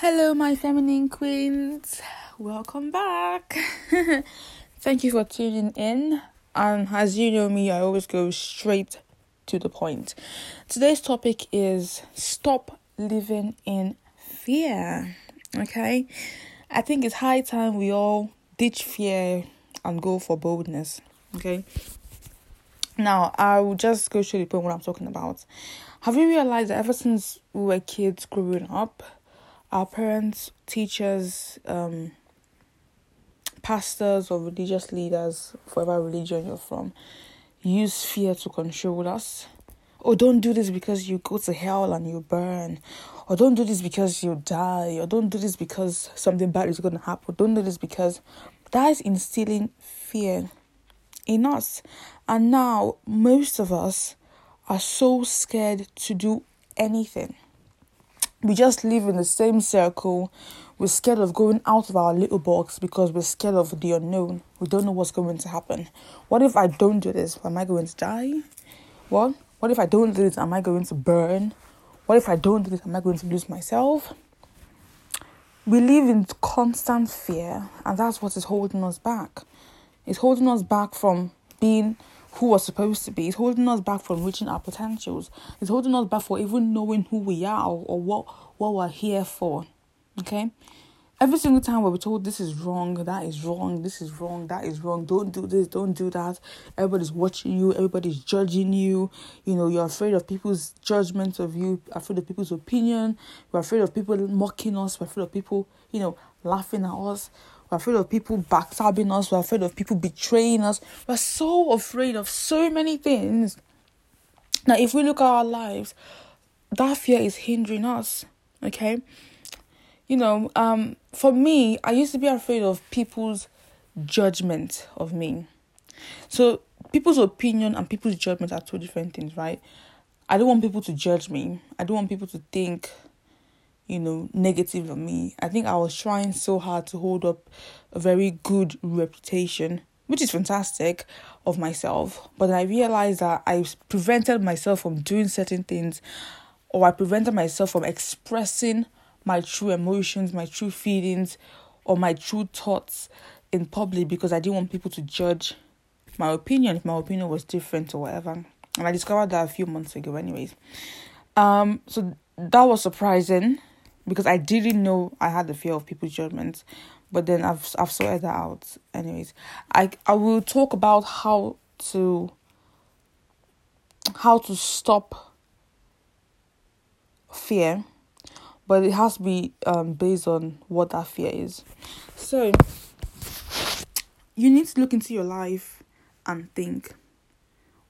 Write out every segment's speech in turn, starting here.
Hello, my feminine queens. Welcome back. Thank you for tuning in. And as you know me, I always go straight to the point. Today's topic is stop living in fear. Okay? I think it's high time we all ditch fear and go for boldness. Okay? Now, I will just go straight to the point what I'm talking about. Have you realized that ever since we were kids growing up, our parents, teachers, um, pastors, or religious leaders, whatever religion you're from, use fear to control us. Oh, don't do this because you go to hell and you burn. Or don't do this because you die. Or don't do this because something bad is going to happen. Don't do this because that is instilling fear in us. And now, most of us are so scared to do anything we just live in the same circle. We're scared of going out of our little box because we're scared of the unknown. We don't know what's going to happen. What if I don't do this? Am I going to die? What? What if I don't do this? Am I going to burn? What if I don't do this? Am I going to lose myself? We live in constant fear, and that's what is holding us back. It's holding us back from being who we're supposed to be. It's holding us back from reaching our potentials. It's holding us back for even knowing who we are or, or what what we're here for. Okay? Every single time we're told this is wrong, that is wrong, this is wrong, that is wrong, don't do this, don't do that. Everybody's watching you, everybody's judging you. You know, you're afraid of people's judgment of you, afraid of people's opinion, we're afraid of people mocking us, we're afraid of people, you know, laughing at us. We're afraid of people backstabbing us. We're afraid of people betraying us. We're so afraid of so many things. Now, if we look at our lives, that fear is hindering us. Okay? You know, um, for me, I used to be afraid of people's judgment of me. So, people's opinion and people's judgment are two different things, right? I don't want people to judge me. I don't want people to think you know, negative of me. I think I was trying so hard to hold up a very good reputation, which is fantastic, of myself. But I realized that I prevented myself from doing certain things, or I prevented myself from expressing my true emotions, my true feelings, or my true thoughts in public because I didn't want people to judge my opinion if my opinion was different or whatever. And I discovered that a few months ago, anyways. Um, so that was surprising because I didn't know I had the fear of people's judgments, but then I've I've sorted that out. Anyways, I I will talk about how to how to stop fear, but it has to be um based on what that fear is. So you need to look into your life and think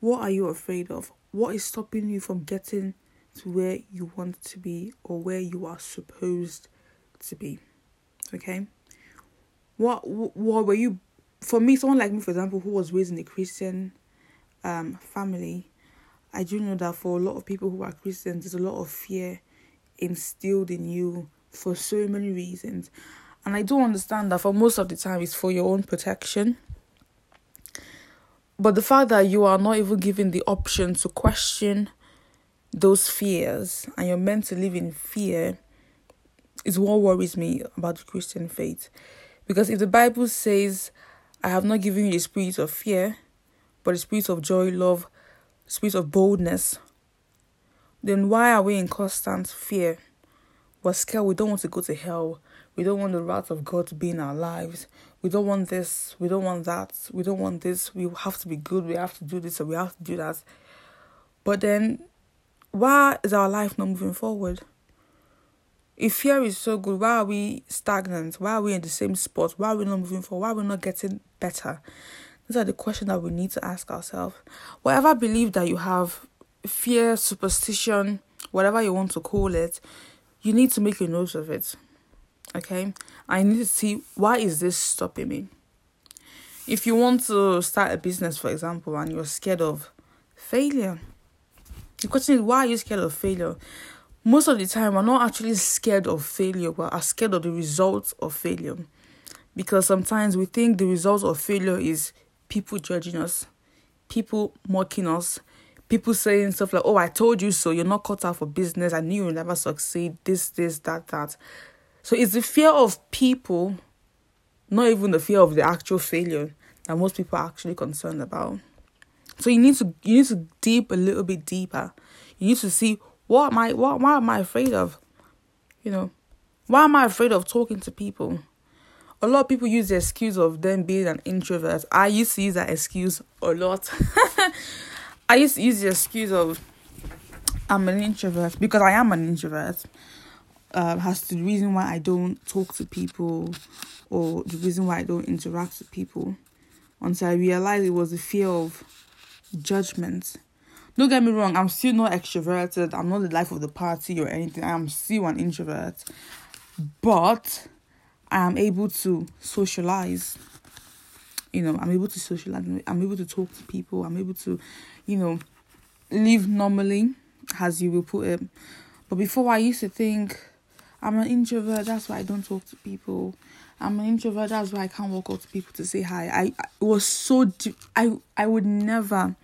what are you afraid of? What is stopping you from getting to where you want to be or where you are supposed to be. Okay? What what were you for me, someone like me, for example, who was raised in a Christian um family, I do know that for a lot of people who are Christians, there's a lot of fear instilled in you for so many reasons. And I do understand that for most of the time it's for your own protection. But the fact that you are not even given the option to question those fears and you're meant to live in fear is what worries me about the Christian faith. Because if the Bible says, I have not given you the spirit of fear, but the spirit of joy, love, spirit of boldness, then why are we in constant fear? We're scared. We don't want to go to hell. We don't want the wrath of God to be in our lives. We don't want this. We don't want that. We don't want this. We have to be good. We have to do this or we have to do that. But then why is our life not moving forward? If fear is so good, why are we stagnant? Why are we in the same spot? Why are we not moving forward? Why are we not getting better? These are the questions that we need to ask ourselves. Whatever belief that you have, fear, superstition, whatever you want to call it, you need to make a note of it. Okay? I need to see why is this stopping me? If you want to start a business, for example, and you're scared of failure, the question is, why are you scared of failure? Most of the time, we're not actually scared of failure, we are scared of the results of failure. Because sometimes we think the results of failure is people judging us, people mocking us, people saying stuff like, Oh, I told you so, you're not cut out for business, I knew you'll never succeed, this, this, that, that. So it's the fear of people, not even the fear of the actual failure that most people are actually concerned about. So you need to you need to deep a little bit deeper. You need to see what am I what why am I afraid of? You know, why am I afraid of talking to people? A lot of people use the excuse of them being an introvert. I used to use that excuse a lot. I used to use the excuse of I'm an introvert because I am an introvert uh, has to the reason why I don't talk to people or the reason why I don't interact with people until I realized it was the fear of judgment. Don't get me wrong, I'm still not extroverted, I'm not the life of the party or anything, I am still an introvert, but I am able to socialize. You know, I'm able to socialize, I'm able to talk to people, I'm able to, you know, live normally, as you will put it. But before I used to think I'm an introvert, that's why I don't talk to people. I'm an introvert, that's why I can't walk up to people to say hi. I, I was so I I would never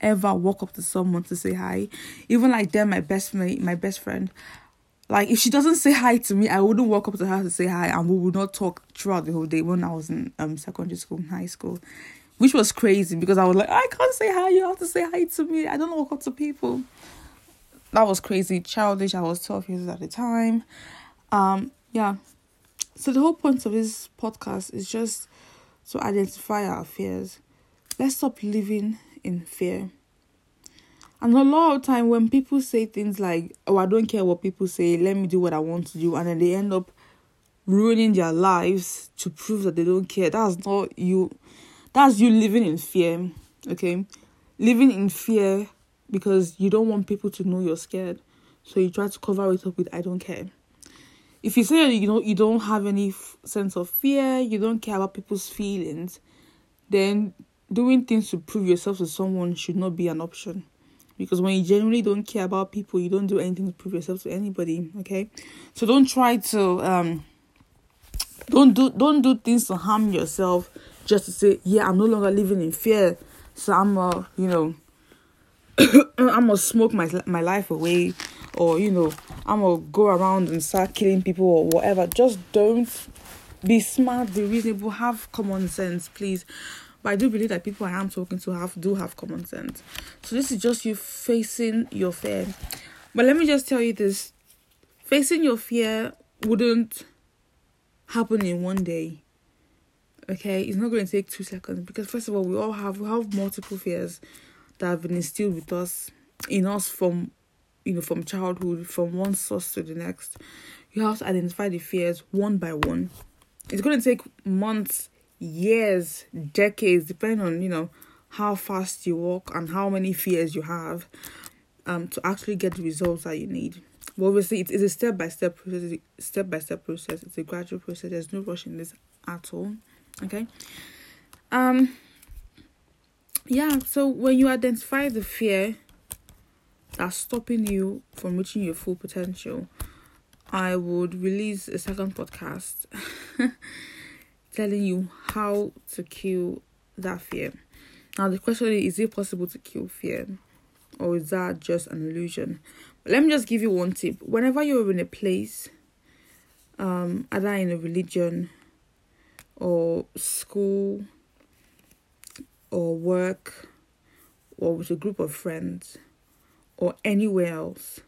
ever walk up to someone to say hi. Even like them, my best mate, my best friend. Like if she doesn't say hi to me, I wouldn't walk up to her to say hi, and we would not talk throughout the whole day. When I was in um secondary school, high school, which was crazy because I was like, I can't say hi. You have to say hi to me. I don't walk up to people that was crazy, childish. I was 12 years at the time. Um, yeah. So the whole point of this podcast is just to identify our fears. Let's stop living in fear. And a lot of time when people say things like, "Oh, I don't care what people say. Let me do what I want to do," and then they end up ruining their lives to prove that they don't care. That's not you. That's you living in fear. Okay, living in fear because you don't want people to know you're scared. So you try to cover it up with I don't care. If you say you know you don't have any f- sense of fear, you don't care about people's feelings, then doing things to prove yourself to someone should not be an option. Because when you genuinely don't care about people, you don't do anything to prove yourself to anybody. Okay, so don't try to um don't do don't do things to harm yourself just to say yeah I'm no longer living in fear. So I'm uh you know I'm gonna smoke my my life away, or you know, I'm gonna go around and start killing people or whatever. Just don't be smart, be reasonable, have common sense, please. But I do believe that people I am talking to have do have common sense. So this is just you facing your fear. But let me just tell you this: facing your fear wouldn't happen in one day. Okay, it's not going to take two seconds because first of all, we all have we have multiple fears that have been instilled with us in us from you know from childhood from one source to the next you have to identify the fears one by one. It's going to take months years decades depending on you know how fast you walk and how many fears you have um to actually get the results that you need. But obviously it's, it's a step by step process step by step process. It's a gradual process. There's no rush in this at all. Okay? Um yeah so when you identify the fear that's stopping you from reaching your full potential i would release a second podcast telling you how to kill that fear. Now the question is is it possible to kill fear? Or is that just an illusion? But let me just give you one tip. Whenever you're in a place um either in a religion or school or work or with a group of friends or anywhere else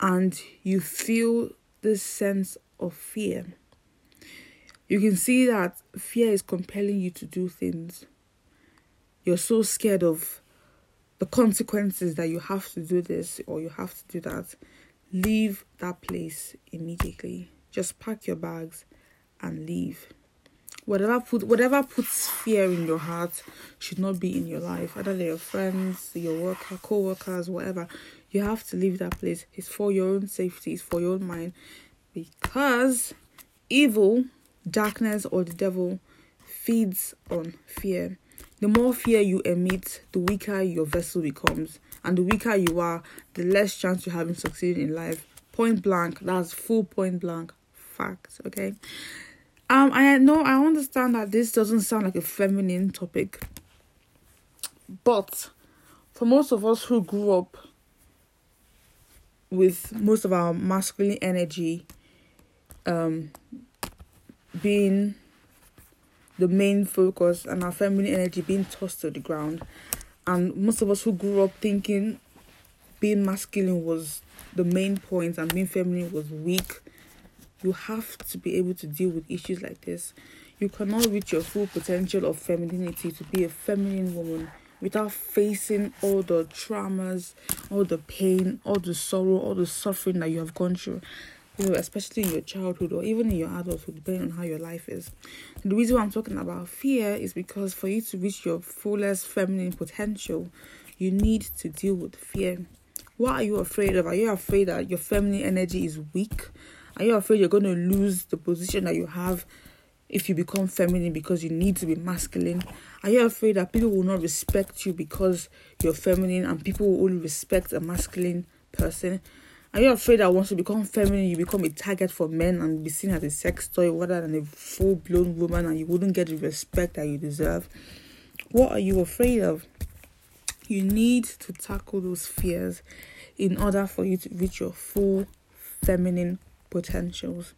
and you feel this sense of fear, you can see that fear is compelling you to do things. You're so scared of the consequences that you have to do this or you have to do that. Leave that place immediately. Just pack your bags and leave whatever put whatever puts fear in your heart should not be in your life. Either your friends, your worker, co-workers, whatever. You have to leave that place. It's for your own safety, it's for your own mind. Because evil, darkness, or the devil feeds on fear. The more fear you emit, the weaker your vessel becomes. And the weaker you are, the less chance you have in succeeding in life. Point blank, that's full point blank fact, okay? Um, I know I understand that this doesn't sound like a feminine topic, but for most of us who grew up with most of our masculine energy um being the main focus and our feminine energy being tossed to the ground and most of us who grew up thinking being masculine was the main point and being feminine was weak you have to be able to deal with issues like this you cannot reach your full potential of femininity to be a feminine woman without facing all the traumas, all the pain, all the sorrow, all the suffering that you have gone through. You know, especially in your childhood or even in your adulthood, depending on how your life is. The reason why I'm talking about fear is because for you to reach your fullest feminine potential, you need to deal with fear. What are you afraid of? Are you afraid that your feminine energy is weak? Are you afraid you're going to lose the position that you have if you become feminine because you need to be masculine? Are you afraid that people will not respect you because you're feminine and people will only respect a masculine person? Are you afraid that once you become feminine, you become a target for men and be seen as a sex toy rather than a full blown woman and you wouldn't get the respect that you deserve? What are you afraid of? You need to tackle those fears in order for you to reach your full feminine potentials.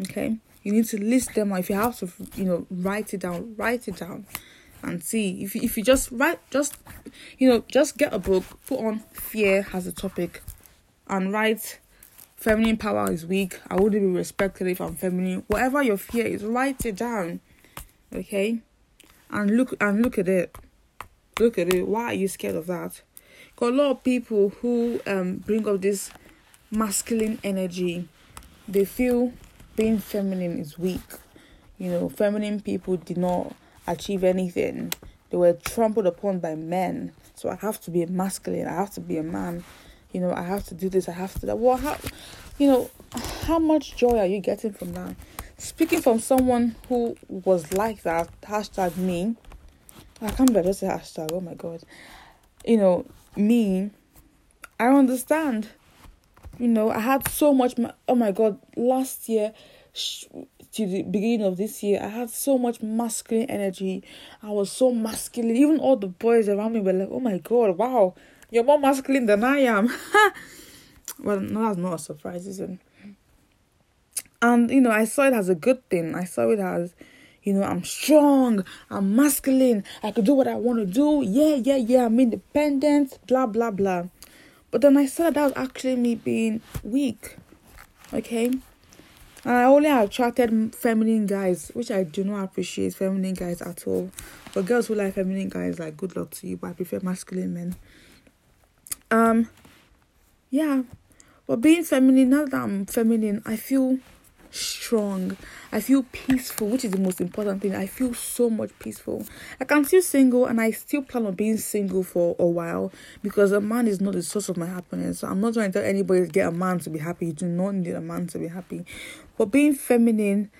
Okay? You need to list them, or if you have to, you know, write it down, write it down and see. If you, if you just write, just, you know, just get a book, put on fear as a topic, and write feminine power is weak. I wouldn't be respected if I'm feminine. Whatever your fear is, write it down. Okay? And look and look at it. Look at it. Why are you scared of that? Got a lot of people who um bring up this masculine energy. They feel being feminine is weak. You know, feminine people did not achieve anything. They were trampled upon by men. So I have to be masculine. I have to be a man. You know, I have to do this. I have to that. Well, how, you know, how much joy are you getting from that? Speaking from someone who was like that, hashtag me. I can't believe I hashtag. Oh my god. You know, me. I understand. You know, I had so much. oh my god, last year to the beginning of this year, I had so much masculine energy. I was so masculine. Even all the boys around me were like, "Oh my god, wow, you're more masculine than I am." well, no, that's not a surprise, is it? And you know, I saw it as a good thing. I saw it as, you know, I'm strong, I'm masculine, I could do what I want to do. Yeah, yeah, yeah, I'm independent. Blah blah blah. But then I saw that was actually me being weak. Okay And I only attracted feminine guys, which I do not appreciate feminine guys at all. But girls who like feminine guys, like good luck to you. But I prefer masculine men. Um, yeah. But being feminine, now that I'm feminine, I feel strong. I feel peaceful, which is the most important thing. I feel so much peaceful. Like I'm still single and I still plan on being single for a while because a man is not the source of my happiness. So I'm not trying to tell anybody to get a man to be happy. You do not need a man to be happy. But being feminine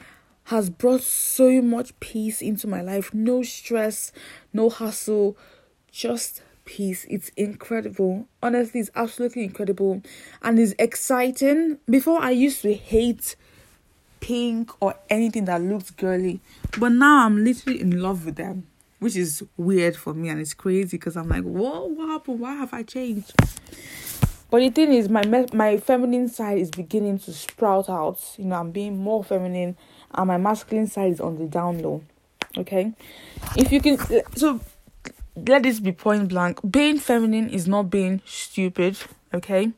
has brought so much peace into my life. No stress, no hustle, just peace. It's incredible. Honestly, it's absolutely incredible and it's exciting. Before I used to hate pink or anything that looks girly. But now I'm literally in love with them, which is weird for me and it's crazy because I'm like, whoa, what happened? Why have I changed? But the thing is, my my feminine side is beginning to sprout out. You know, I'm being more feminine, and my masculine side is on the down low. Okay, if you can, so let this be point blank. Being feminine is not being stupid. Okay,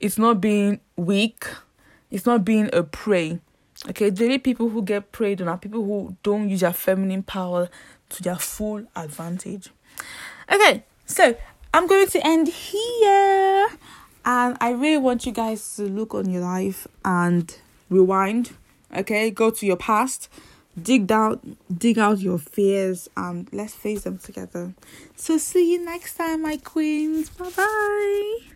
it's not being weak. It's not being a prey. Okay, daily people who get preyed on are people who don't use their feminine power to their full advantage. Okay, so I'm going to end here, and I really want you guys to look on your life and rewind. Okay, go to your past, dig down, dig out your fears, and let's face them together. So see you next time, my queens. Bye bye.